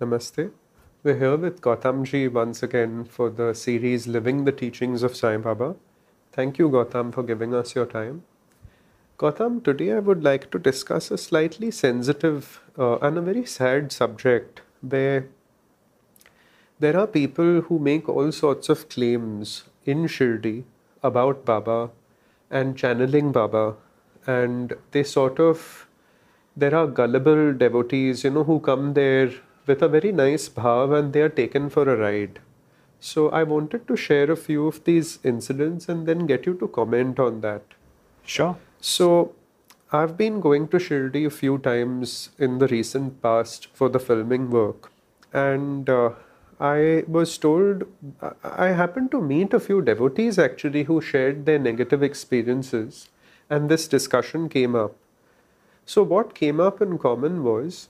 Namaste. We're here with Gautamji once again for the series Living the Teachings of Sai Baba. Thank you, Gautam, for giving us your time. Gautam, today I would like to discuss a slightly sensitive uh, and a very sad subject where there are people who make all sorts of claims in Shirdi about Baba and channeling Baba, and they sort of there are gullible devotees, you know, who come there with a very nice bhav and they are taken for a ride. So I wanted to share a few of these incidents and then get you to comment on that. Sure. So I've been going to Shirdi a few times in the recent past for the filming work, and uh, I was told I happened to meet a few devotees actually who shared their negative experiences, and this discussion came up. So, what came up in common was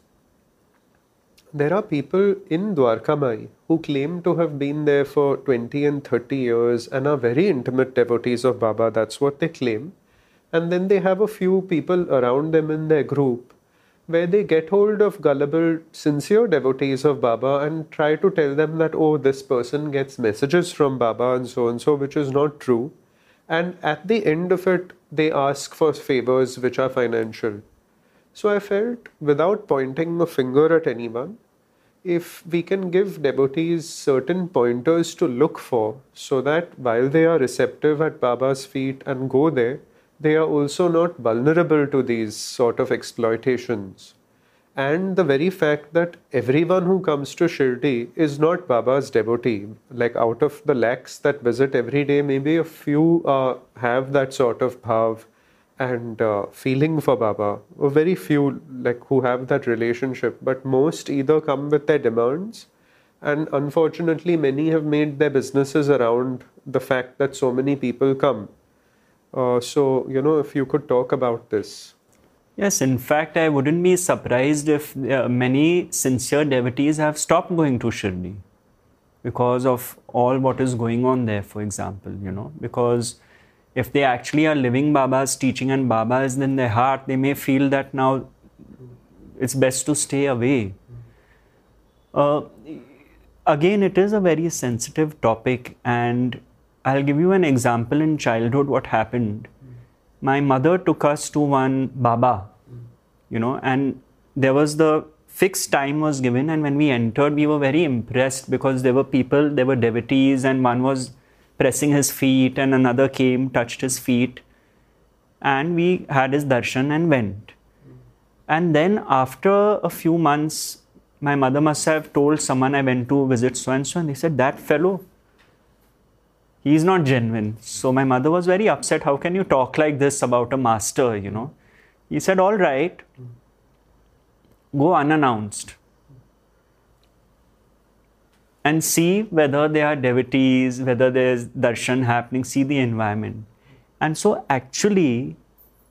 there are people in Dwarkamai who claim to have been there for 20 and 30 years and are very intimate devotees of Baba. That's what they claim. And then they have a few people around them in their group where they get hold of gullible, sincere devotees of Baba and try to tell them that, oh, this person gets messages from Baba and so and so, which is not true. And at the end of it, they ask for favors which are financial. So I felt, without pointing a finger at anyone, if we can give devotees certain pointers to look for so that while they are receptive at Baba's feet and go there, they are also not vulnerable to these sort of exploitations. And the very fact that everyone who comes to Shirdi is not Baba's devotee, like out of the lakhs that visit every day, maybe a few uh, have that sort of bhav and uh, feeling for Baba. Very few like who have that relationship, but most either come with their demands, and unfortunately, many have made their businesses around the fact that so many people come. Uh, so, you know, if you could talk about this. Yes, in fact, I wouldn't be surprised if uh, many sincere devotees have stopped going to Shirdi because of all what is going on there, for example, you know, because if they actually are living Baba's teaching and Baba is in their heart, they may feel that now it's best to stay away. Uh, again, it is a very sensitive topic, and I'll give you an example in childhood what happened. My mother took us to one Baba, you know, and there was the fixed time was given, and when we entered, we were very impressed because there were people, there were devotees, and one was pressing his feet, and another came, touched his feet, and we had his darshan and went. And then after a few months, my mother must have told someone I went to visit so and so, and they said, That fellow, he's not genuine. So my mother was very upset. How can you talk like this about a master, you know? He said, All right, go unannounced and see whether there are devotees, whether there's darshan happening, see the environment. And so actually,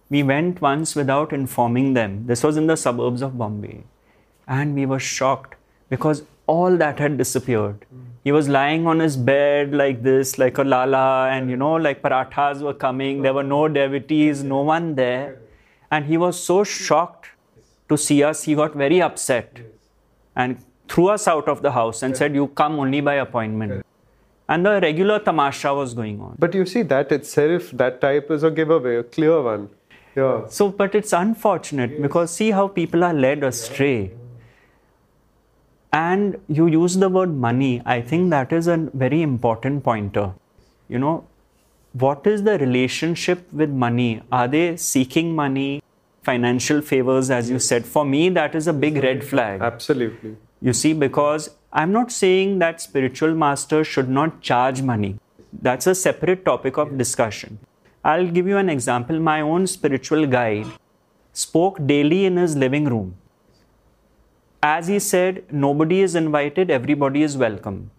we went once without informing them. This was in the suburbs of Bombay. And we were shocked because all that had disappeared. He was lying on his bed like this, like a lala, and you know, like parathas were coming. There were no devotees, no one there. And he was so shocked to see us, he got very upset and threw us out of the house and said, You come only by appointment. And the regular tamasha was going on. But you see, that itself, that type is a giveaway, a clear one. Yeah. So, but it's unfortunate yes. because see how people are led astray and you use the word money i think that is a very important pointer you know what is the relationship with money are they seeking money financial favors as you said for me that is a big red flag absolutely you see because i'm not saying that spiritual masters should not charge money that's a separate topic of discussion i'll give you an example my own spiritual guide spoke daily in his living room as he said, nobody is invited, everybody is welcome.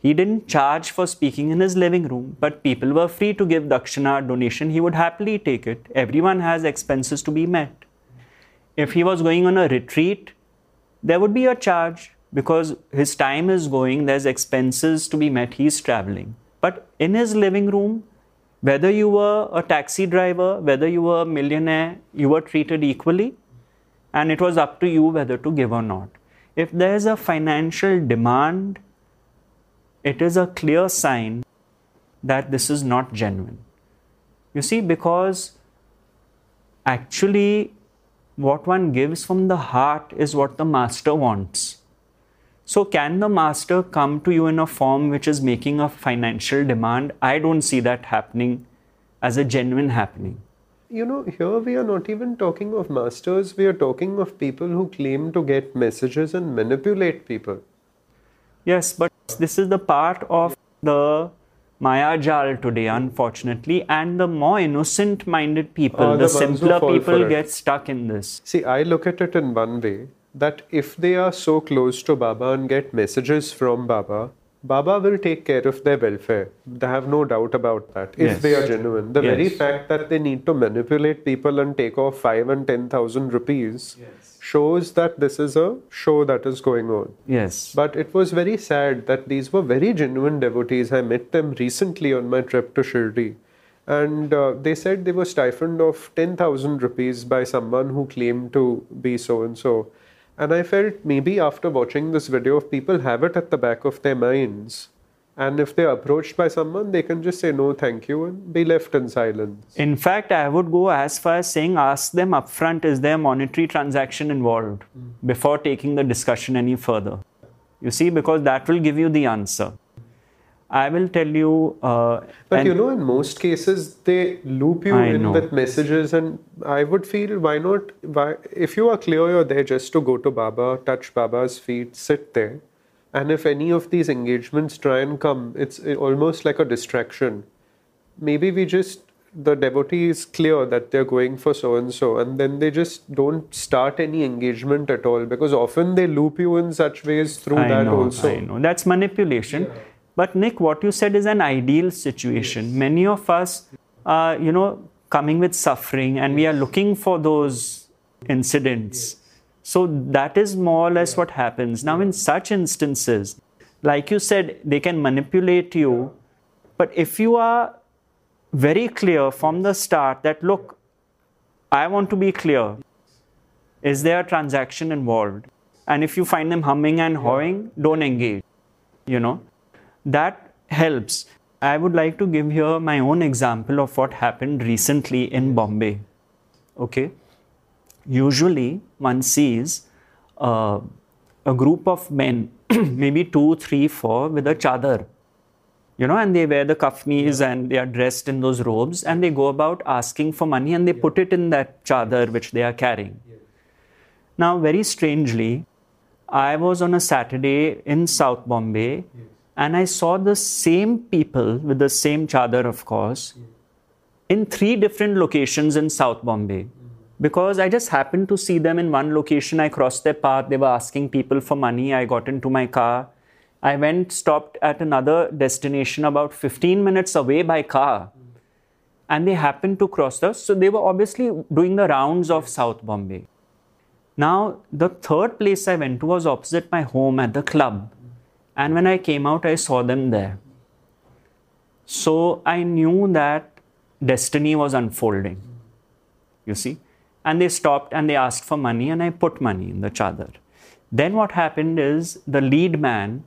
He didn't charge for speaking in his living room, but people were free to give dakshina donation. He would happily take it. Everyone has expenses to be met. If he was going on a retreat, there would be a charge because his time is going, there's expenses to be met, he's traveling. But in his living room, whether you were a taxi driver, whether you were a millionaire, you were treated equally and it was up to you whether to give or not. if there's a financial demand, it is a clear sign that this is not genuine. You see, because actually, what one gives from the heart is what the master wants. So, can the master come to you in a form which is making a financial demand? I don't see that happening as a genuine happening. You know, here we are not even talking of masters, we are talking of people who claim to get messages and manipulate people. Yes, but this is the part of the Maya Jal today, unfortunately, and the more innocent minded people, Are the, the simpler people get stuck in this. See, I look at it in one way that if they are so close to Baba and get messages from Baba, Baba will take care of their welfare. They have no doubt about that. If Yes. they are genuine, the very fact that they need to manipulate people and take off five and ten thousand rupees shows that this is a show that is going on. Yes. But it was very sad that these were very genuine devotees. I met them recently on my trip to Shirdi. And uh, they said they were stifled of 10,000 rupees by someone who claimed to be so and so. And I felt maybe after watching this video, if people have it at the back of their minds, and if they're approached by someone, they can just say no, thank you, and be left in silence. In fact, I would go as far as saying ask them upfront is there monetary transaction involved before taking the discussion any further. You see, because that will give you the answer. I will tell you. Uh, But you know, in most cases, they loop you I in know. with messages, and I would feel why not? Why, if you are clear you're there just to go to Baba, touch Baba's feet, sit there, and if any of these engagements try and come, it's uh, almost like a distraction. Maybe we just the devotee is clear that they're going for so and so, and then they just don't start any engagement at all because often they loop you in such ways through I that know, also. I know. That's manipulation. But Nick, what you said is an ideal situation. Many of us are, you know, coming with suffering and we are looking for those incidents. So that is more or less what happens. Now, in such instances, like you said, they can manipulate you. But if you are very clear from the start that, look, I want to be clear. Is there a transaction involved? And if you find them humming and hawing, don't engage. You know, that helps. I would like to give here my own example of what happened recently in Bombay. Okay. Usually, one sees uh, a group of men, maybe two, three, four, with a chadar. You know, and they wear the kafnis and they are dressed in those robes and they go about asking for money and they put it in that chadar which they are carrying. Now, very strangely, I was on a Saturday in South Bombay and I saw the same people with the same chadar, of course, in three different locations in South Bombay. Because I just happened to see them in one location. I crossed their path. They were asking people for money. I got into my car. I went, stopped at another destination about 15 minutes away by car. And they happened to cross us. So they were obviously doing the rounds of South Bombay. Now, the third place I went to was opposite my home at the club. And when I came out, I saw them there. So I knew that destiny was unfolding. You see? And they stopped and they asked for money, and I put money in the chadar. Then what happened is the lead man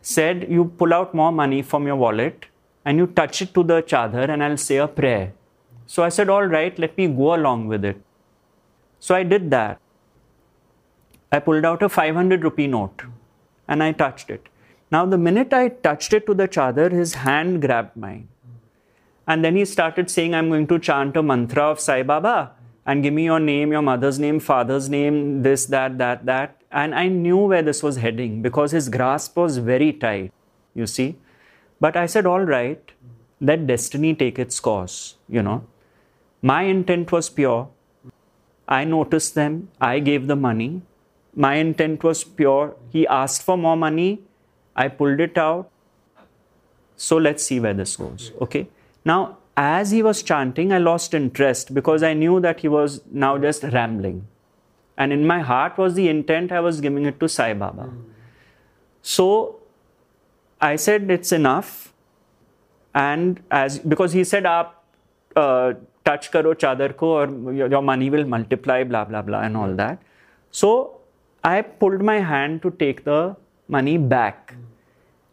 said, You pull out more money from your wallet and you touch it to the chadar, and I'll say a prayer. So I said, All right, let me go along with it. So I did that. I pulled out a 500 rupee note and I touched it. Now, the minute I touched it to the chadar, his hand grabbed mine. And then he started saying, I'm going to chant a mantra of Sai Baba and give me your name, your mother's name, father's name, this, that, that, that. And I knew where this was heading because his grasp was very tight, you see. But I said, all right, let destiny take its course, you know. My intent was pure. I noticed them, I gave the money. My intent was pure. He asked for more money, I pulled it out. So let's see where this goes, okay? Now, as he was chanting, I lost interest because I knew that he was now just rambling. And in my heart was the intent I was giving it to Sai Baba. So I said, it's enough. And as because he said, Aap uh, touch karo chadar ko or your, your money will multiply, blah, blah, blah, and all that. So I pulled my hand to take the money back.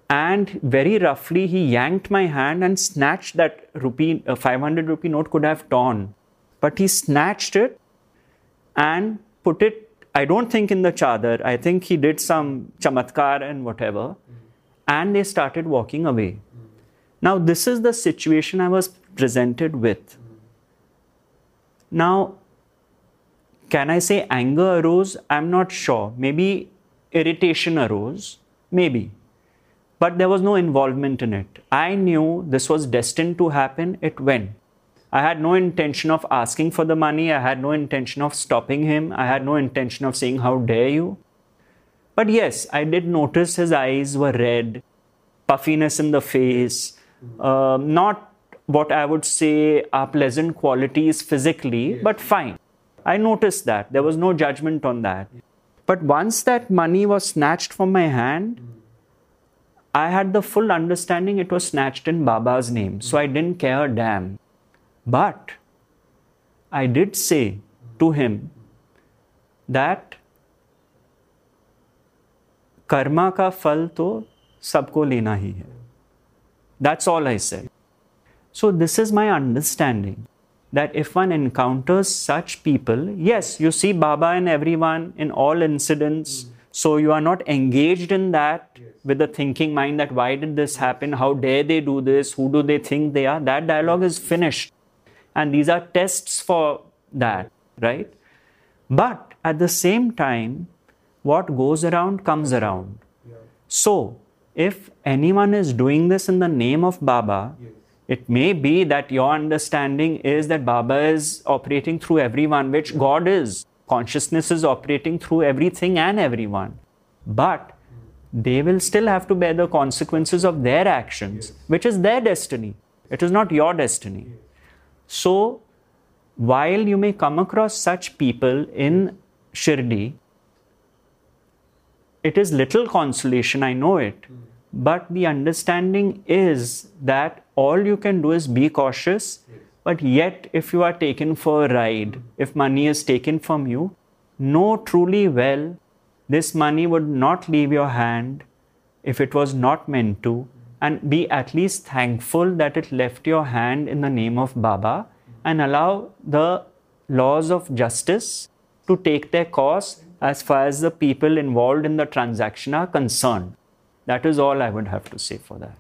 And very roughly, he yanked my hand and snatched that rupee, uh, 500 rupee note could have torn. But he snatched it and put it, I don't think in the chadar, I think he did some chamatkar and whatever. And they started walking away. Now, this is the situation I was presented with. Now, can I say anger arose? I'm not sure. Maybe irritation arose. Maybe. But there was no involvement in it. I knew this was destined to happen. It went. I had no intention of asking for the money. I had no intention of stopping him. I had no intention of saying, How dare you? But yes, I did notice his eyes were red, puffiness in the face, uh, not what I would say are pleasant qualities physically, but fine. I noticed that. There was no judgment on that. But once that money was snatched from my hand, I had the full understanding it was snatched in Baba's name. So I didn't care a damn. But I did say to him that Karma का फल तो सबको लेना ही है that's all I said so this is my understanding that if one encounters such people, yes, you see Baba in everyone in all incidents. Mm. So you are not engaged in that yes. with the thinking mind that why did this happen? How dare they do this? Who do they think they are? That dialogue is finished. And these are tests for that, right? But at the same time, what goes around comes around. Yeah. So if anyone is doing this in the name of Baba, yes it may be that your understanding is that Baba is operating through everyone, which God is. Consciousness is operating through everything and everyone. But they will still have to bear the consequences of their actions, which is their destiny. It is not your destiny. So, while you may come across such people in Shirdi, it is little consolation, I know it. But the understanding is that all you can do is be cautious. But yet, if you are taken for a ride, if money is taken from you, know truly well this money would not leave your hand if it was not meant to, and be at least thankful that it left your hand in the name of Baba and allow the laws of justice to take their course as far as the people involved in the transaction are concerned. That is all I would have to say for that.